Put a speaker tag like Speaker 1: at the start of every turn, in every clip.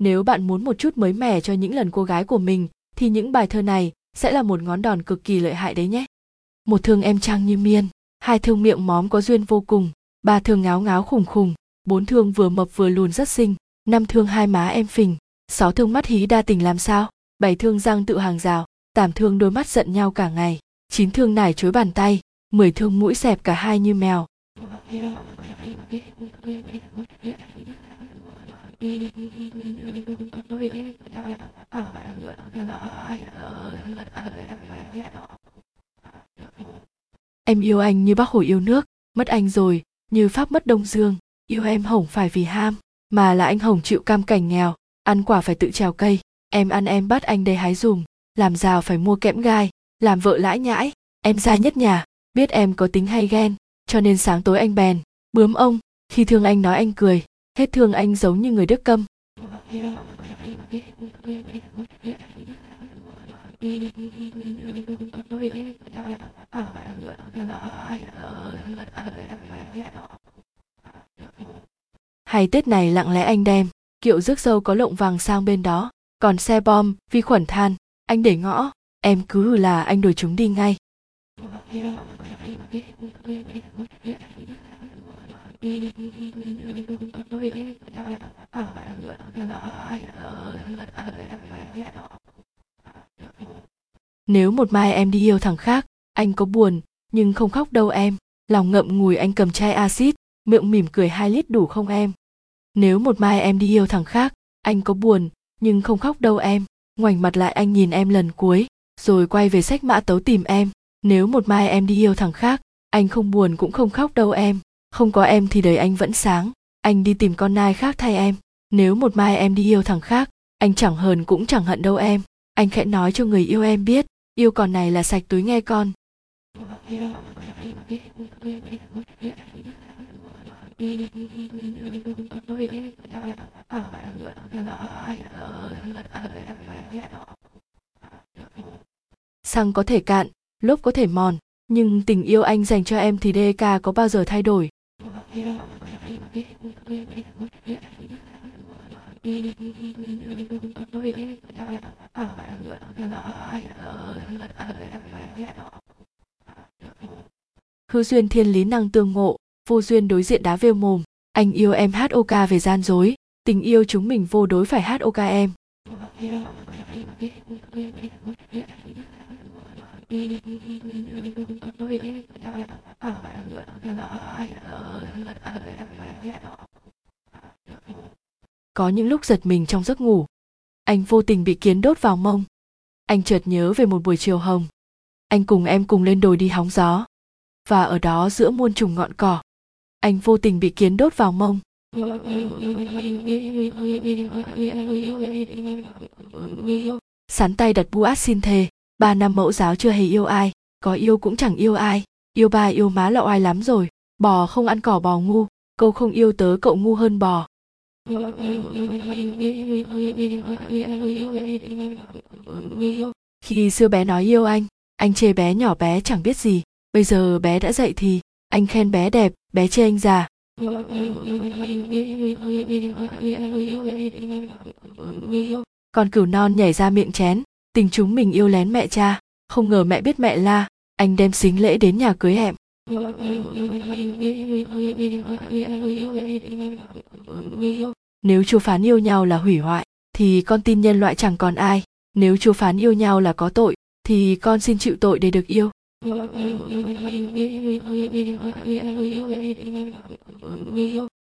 Speaker 1: nếu bạn muốn một chút mới mẻ cho những lần cô gái của mình, thì những bài thơ này sẽ là một ngón đòn cực kỳ lợi hại đấy nhé. Một thương em trang như miên, hai thương miệng móm có duyên vô cùng, ba thương ngáo ngáo khủng khủng bốn thương vừa mập vừa lùn rất xinh, năm thương hai má em phình, sáu thương mắt hí đa tình làm sao, bảy thương răng tự hàng rào, tám thương đôi mắt giận nhau cả ngày, chín thương nải chối bàn tay, mười thương mũi xẹp cả hai như mèo em yêu anh như bác hồ yêu nước, mất anh rồi, như pháp mất đông dương. Yêu em hổng phải vì ham, mà là anh hổng chịu cam cảnh nghèo, ăn quả phải tự trèo cây. Em ăn em bắt anh đây hái dùm, làm giàu phải mua kẽm gai, làm vợ lãi nhãi. Em ra nhất nhà, biết em có tính hay ghen, cho nên sáng tối anh bèn, bướm ông, khi thương anh nói anh cười hết thương anh giống như người đức câm. Hay tết này lặng lẽ anh đem, kiệu rước dâu có lộng vàng sang bên đó, còn xe bom, vi khuẩn than. Anh để ngõ, em cứ là anh đuổi chúng đi ngay nếu một mai em đi yêu thằng khác, anh có buồn, nhưng không khóc đâu em. Lòng ngậm ngùi anh cầm chai axit, miệng mỉm cười hai lít đủ không em? Nếu một mai em đi yêu thằng khác, anh có buồn, nhưng không khóc đâu em. Ngoảnh mặt lại anh nhìn em lần cuối, rồi quay về sách mã tấu tìm em. Nếu một mai em đi yêu thằng khác, anh không buồn cũng không khóc đâu em không có em thì đời anh vẫn sáng. Anh đi tìm con nai khác thay em. Nếu một mai em đi yêu thằng khác, anh chẳng hờn cũng chẳng hận đâu em. Anh khẽ nói cho người yêu em biết, yêu còn này là sạch túi nghe con. Xăng có thể cạn, lốp có thể mòn, nhưng tình yêu anh dành cho em thì DK có bao giờ thay đổi? Hư duyên thiên lý năng tương ngộ, vô duyên đối diện đá vêu mồm. Anh yêu em hát ok về gian dối, tình yêu chúng mình vô đối phải hát ok em có những lúc giật mình trong giấc ngủ. Anh vô tình bị kiến đốt vào mông. Anh chợt nhớ về một buổi chiều hồng. Anh cùng em cùng lên đồi đi hóng gió. Và ở đó giữa muôn trùng ngọn cỏ, anh vô tình bị kiến đốt vào mông. Sắn tay đặt bu át xin thề, ba năm mẫu giáo chưa hề yêu ai, có yêu cũng chẳng yêu ai, yêu ba yêu má là oai lắm rồi, bò không ăn cỏ bò ngu, câu không yêu tớ cậu ngu hơn bò khi xưa bé nói yêu anh anh chê bé nhỏ bé chẳng biết gì. Bây giờ bé đã dậy thì anh khen bé đẹp, bé chê anh già. Con cừu non nhảy ra miệng chén, tình chúng mình yêu lén mẹ cha. Không ngờ mẹ biết mẹ la, anh đem xính lễ đến nhà cưới hẹm nếu chúa phán yêu nhau là hủy hoại, thì con tin nhân loại chẳng còn ai. Nếu chúa phán yêu nhau là có tội, thì con xin chịu tội để được yêu.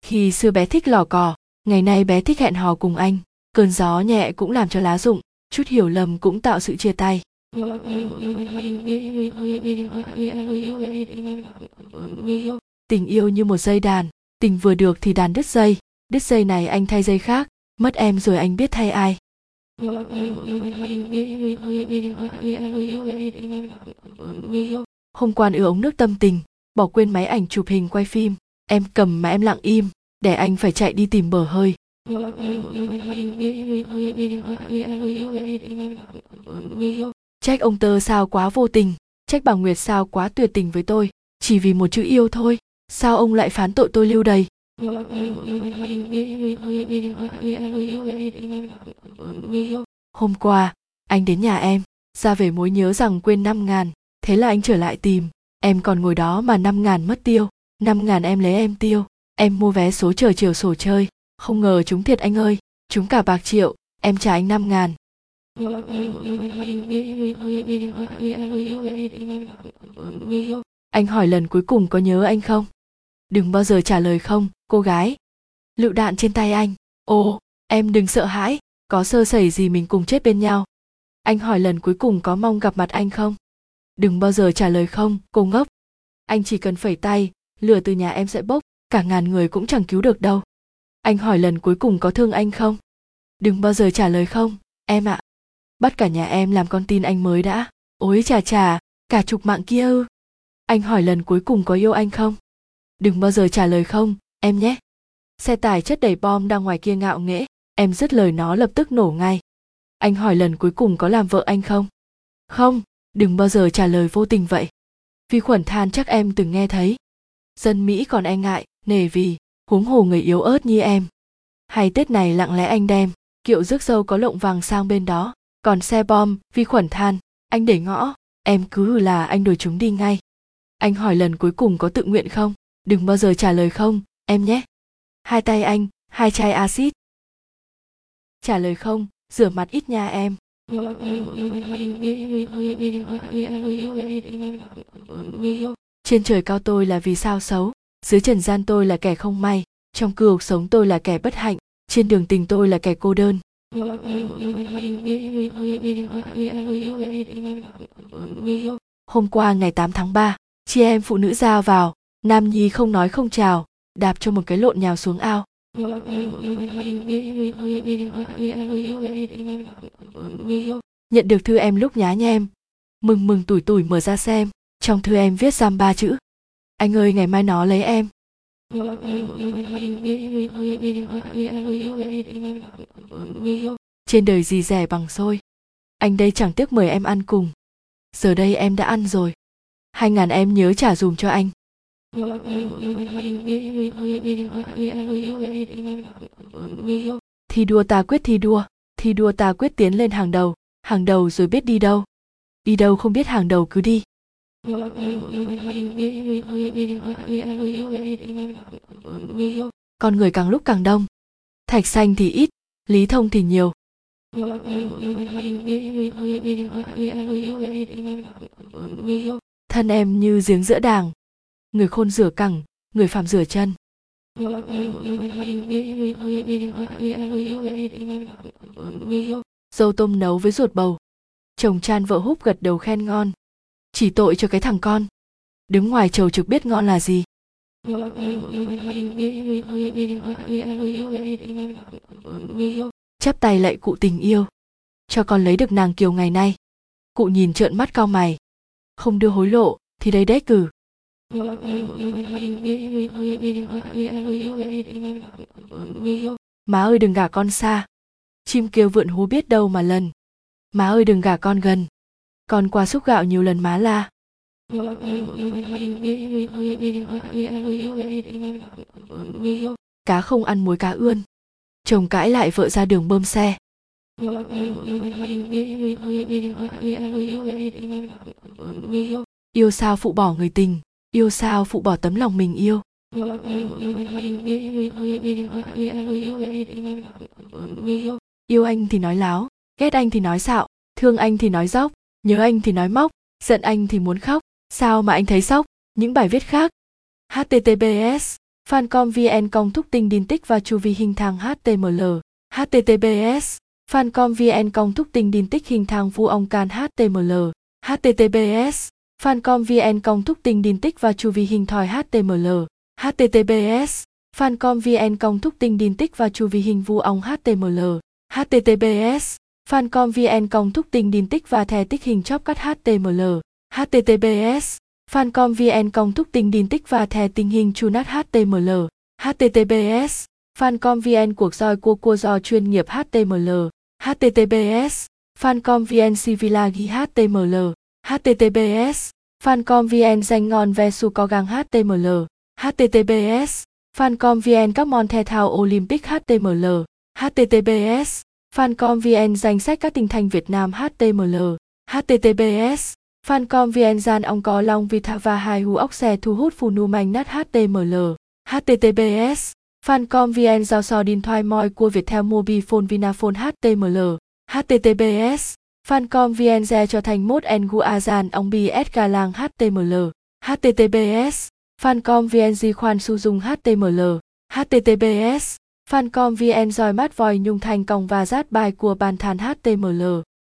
Speaker 1: Khi xưa bé thích lò cò, ngày nay bé thích hẹn hò cùng anh. Cơn gió nhẹ cũng làm cho lá rụng, chút hiểu lầm cũng tạo sự chia tay. Tình yêu như một dây đàn, tình vừa được thì đàn đứt dây đứt dây này anh thay dây khác, mất em rồi anh biết thay ai. Hôm qua ứa ống nước tâm tình, bỏ quên máy ảnh chụp hình quay phim. Em cầm mà em lặng im, để anh phải chạy đi tìm bờ hơi. Trách ông tơ sao quá vô tình, trách bà nguyệt sao quá tuyệt tình với tôi. Chỉ vì một chữ yêu thôi, sao ông lại phán tội tôi lưu đầy Hôm qua, anh đến nhà em, ra về mối nhớ rằng quên năm ngàn, thế là anh trở lại tìm, em còn ngồi đó mà năm ngàn mất tiêu, năm ngàn em lấy em tiêu, em mua vé số chờ chiều sổ chơi, không ngờ chúng thiệt anh ơi, chúng cả bạc triệu, em trả anh năm ngàn. Anh hỏi lần cuối cùng có nhớ anh không? Đừng bao giờ trả lời không, cô gái. Lựu đạn trên tay anh. Ồ, em đừng sợ hãi, có sơ sẩy gì mình cùng chết bên nhau. Anh hỏi lần cuối cùng có mong gặp mặt anh không? Đừng bao giờ trả lời không, cô ngốc. Anh chỉ cần phẩy tay, lửa từ nhà em sẽ bốc, cả ngàn người cũng chẳng cứu được đâu. Anh hỏi lần cuối cùng có thương anh không? Đừng bao giờ trả lời không, em ạ. À. Bắt cả nhà em làm con tin anh mới đã. Ôi chà chà, cả chục mạng kia ư. Anh hỏi lần cuối cùng có yêu anh không? Đừng bao giờ trả lời không, em nhé. Xe tải chất đầy bom đang ngoài kia ngạo nghễ, em dứt lời nó lập tức nổ ngay. Anh hỏi lần cuối cùng có làm vợ anh không? Không, đừng bao giờ trả lời vô tình vậy. Vi khuẩn than chắc em từng nghe thấy. Dân Mỹ còn e ngại, nề vì, huống hồ người yếu ớt như em. Hay Tết này lặng lẽ anh đem, kiệu rước dâu có lộng vàng sang bên đó, còn xe bom, vi khuẩn than, anh để ngõ, em cứ là anh đuổi chúng đi ngay. Anh hỏi lần cuối cùng có tự nguyện không? Đừng bao giờ trả lời không, em nhé. Hai tay anh, hai chai axit. Trả lời không, rửa mặt ít nha em. Trên trời cao tôi là vì sao xấu, dưới trần gian tôi là kẻ không may, trong cuộc sống tôi là kẻ bất hạnh, trên đường tình tôi là kẻ cô đơn. Hôm qua ngày 8 tháng 3, chị em phụ nữ ra vào, Nam Nhi không nói không chào, đạp cho một cái lộn nhào xuống ao. Nhận được thư em lúc nhá nhem. Mừng mừng tủi tủi mở ra xem, trong thư em viết giam ba chữ. Anh ơi ngày mai nó lấy em. Trên đời gì rẻ bằng xôi. Anh đây chẳng tiếc mời em ăn cùng. Giờ đây em đã ăn rồi. Hai ngàn em nhớ trả dùm cho anh. Thi đua ta quyết thi đua, thi đua ta quyết tiến lên hàng đầu, hàng đầu rồi biết đi đâu. Đi đâu không biết hàng đầu cứ đi. Con người càng lúc càng đông. Thạch xanh thì ít, lý thông thì nhiều. Thân em như giếng giữa đàng, người khôn rửa cẳng, người phạm rửa chân. Dâu tôm nấu với ruột bầu. Chồng chan vợ húp gật đầu khen ngon. Chỉ tội cho cái thằng con. Đứng ngoài chầu trực biết ngon là gì. Chắp tay lại cụ tình yêu. Cho con lấy được nàng kiều ngày nay. Cụ nhìn trợn mắt cao mày. Không đưa hối lộ, thì đây đấy cử má ơi, đừng gả con xa. Chim kêu vượn hú biết đâu mà lần. Má ơi, đừng gả con gần. Con qua xúc gạo nhiều lần má la. Cá không ăn muối, cá ươn. Chồng cãi lại vợ ra đường bơm xe. Yêu sao phụ bỏ người tình yêu sao phụ bỏ tấm lòng mình yêu? Yêu anh thì nói láo, ghét anh thì nói xạo, thương anh thì nói dóc nhớ anh thì nói móc, giận anh thì muốn khóc. Sao mà anh thấy sốc? Những bài viết khác. Https fancom vn công thúc tinh đin tích và chu vi hình thang html https fancom vn công thúc tinh đin tích hình thang vu ông can html https fancom vn công thúc tình đin tích và chu vi hình thòi html https fancom vn công thúc tình đin tích và chu vi hình vu ong html https fancom vn công thúc tình đin tích và thẻ tích hình chóp cắt html https fancom vn công thúc tình đin tích và thẻ tình hình chu nát html https fancom vn cuộc roi cua cua do chuyên nghiệp html https fancom vn civilagi html https fancom vn danh ngon ve su co gang html https Fancom VN các môn thể thao Olympic HTML, HTTPS, Fancom VN danh sách các tỉnh thành Việt Nam HTML, HTTPS, Fancom VN gian ông có long vita và hai hu ốc xe thu hút phù nu manh nát HTML, HTTPS, Fancom VN giao so điện thoại moi của Viettel Mobifone Vinaphone HTML, HTTPS, Fancom VN cho thành mốt Ngu Azan ông BS Galang HTML, HTTPS, Fancom VN khoan su dung HTML, HTTPS, Fancom VN dòi mát vòi nhung thành còng và rát bài của bàn thàn HTML,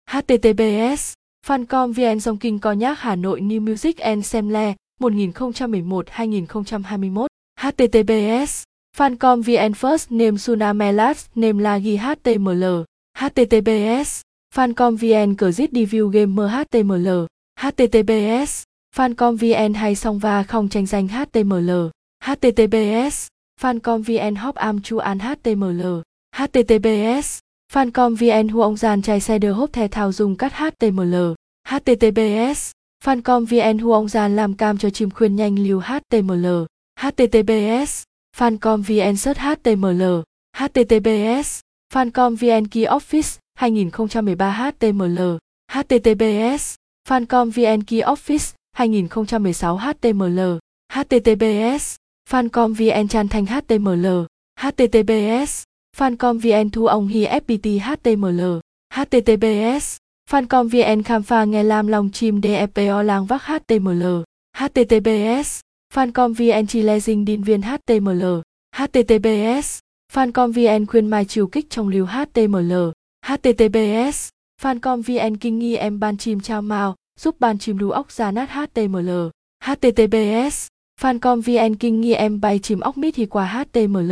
Speaker 1: HTTPS, Fancom VN dòng kinh co nhác Hà Nội New Music and Semle 2011-2021, HTTPS, Fancom VN First Name Sunamelas Name Lagi HTML, HTTPS, Fancom VN cờ review gamer HTML, HTTPS, Fancom VN hay song va không tranh danh HTML, HTTPS, Fancom VN hop am chu an HTML, HTTPS, Fancom VN hu ông giàn chai xe đờ hốp thè thao dùng cắt HTML, HTTPS, Fancom VN hu ông giàn làm cam cho chim khuyên nhanh lưu HTML, HTTPS, Fancom VN search HTML, HTTPS, Fancom VN Key Office 2013 HTML, HTTPS, Fancom VN Key Office 2016 HTML, HTTPS, Fancom VN Chan Thanh HTML, HTTPS, Fancom VN Thu Ông Hi FPT HTML, HTTPS, Fancom VN Khám phá nghe lam long chim DEPO lang vác HTML, HTTPS, Fancom VN Chi Lê Dinh Điên Viên HTML, HTTPS, Fancom VN khuyên mai chiều kích trong lưu HTML, HTTPS, Fancom VN kinh nghi em ban chim trao màu giúp ban chim đu ốc ra nát HTML, HTTPS, Fancom VN kinh nghi em bay chim ốc mít thì qua HTML,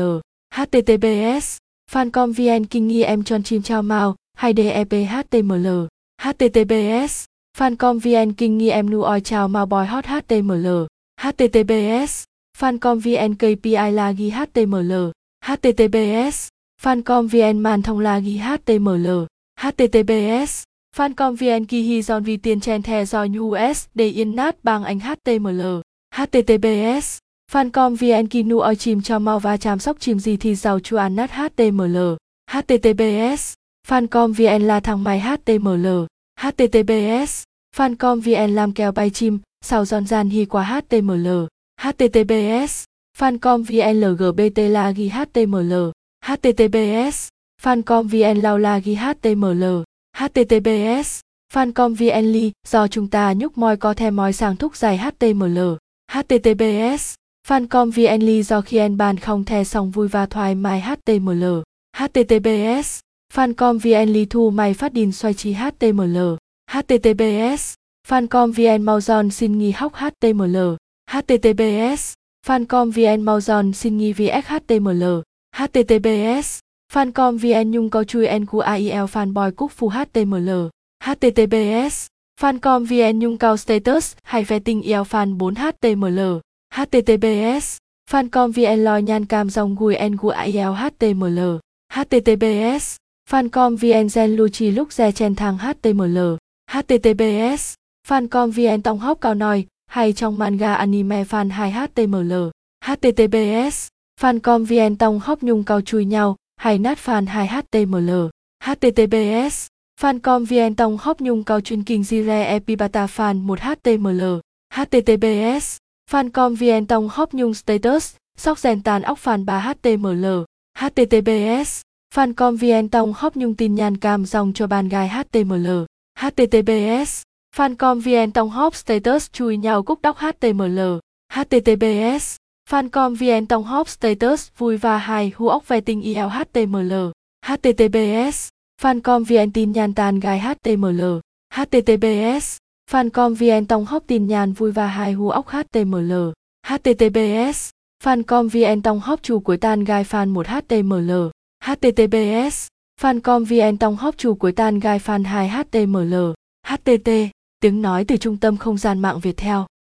Speaker 1: HTTPS, Fancom VN kinh nghi em tròn chim trao màu hay DEP HTML, HTTPS, Fancom VN kinh nghi em nu oi chào màu boy hot HTML, HTTPS, Fancom VN KPI lagi HTML, HTTPS, Fancom VN man thông lagi HTML, HTTPS, Fancom VN Kihi Giòn Vi Tiền Chen The Do US Để Yên Nát Bang Anh HTML, HTTPS, Fancom VN Kinu Oi Chim Cho Mau Va Chăm Sóc Chim Gì Thì Giàu Chu An Nát HTML, HTTPS, Fancom VN La Thằng Mai HTML, HTTPS, Fancom VN Làm Kèo Bay Chim, sau Giòn Gian Hi Qua HTML, HTTPS, Fancom VN LGBT Lagi HTML, HTTPS, Fancom VN Lao Lagi HTML, HTTPS, Fancom VN ly do chúng ta nhúc moi có the moi sang thúc dài HTML, HTTPS, Fancom VN ly do khi en bàn không thè xong vui và thoải mái HTML, HTTPS, Fancom VN ly thu mày phát đình xoay chi HTML, HTTPS, Fancom VN mau giòn xin nghi hóc HTML, HTTPS, Fancom VN mau giòn xin nghi VX HTML, HTTPS, Fancom VN nhung co chui NQAIL fanboy cúc phu HTML, HTTPS, Fancom VN nhung cao status hay phe tinh eo fan 4 HTML, HTTPS, Fancom VN lòi nhan cam dòng gùi NQAIL HTML, HTTPS, Fancom VN gen luchi lúc re chen thang HTML, HTTPS, Fancom VN tông hóc cao nòi hay trong manga anime fan 2 HTML, HTTPS, Fancom VN tông hóp nhung cao chui nhau hay nát fan 2 HTML, HTTPS, Fancom VN tông hóp nhung cao chuyên kinh Zire Epibata fan 1 HTML, HTTPS, Fancom VN tông hóp nhung status, sóc rèn tàn óc fan 3 HTML, HTTPS, Fancom VN tông hóp nhung tin nhàn cam dòng cho bàn gai HTML, HTTPS, Fancom VN tông hóp status chui nhau cúc đóc HTML, HTTPS, Fancom VN tông hop status vui và hài hu ốc ve tinh IL HTML, HTTPS, Fancom VN tin nhàn tàn gai HTML, HTTPS, Fancom VN tông hop tin nhàn vui và hài hu ốc HTML, HTTPS, Fancom VN tông hop chủ cuối tan gai fan 1 HTML, HTTPS, Fancom VN tông hop chủ cuối tan gai fan 2 HTML, HTT, tiếng nói từ Trung tâm Không gian mạng Việt theo.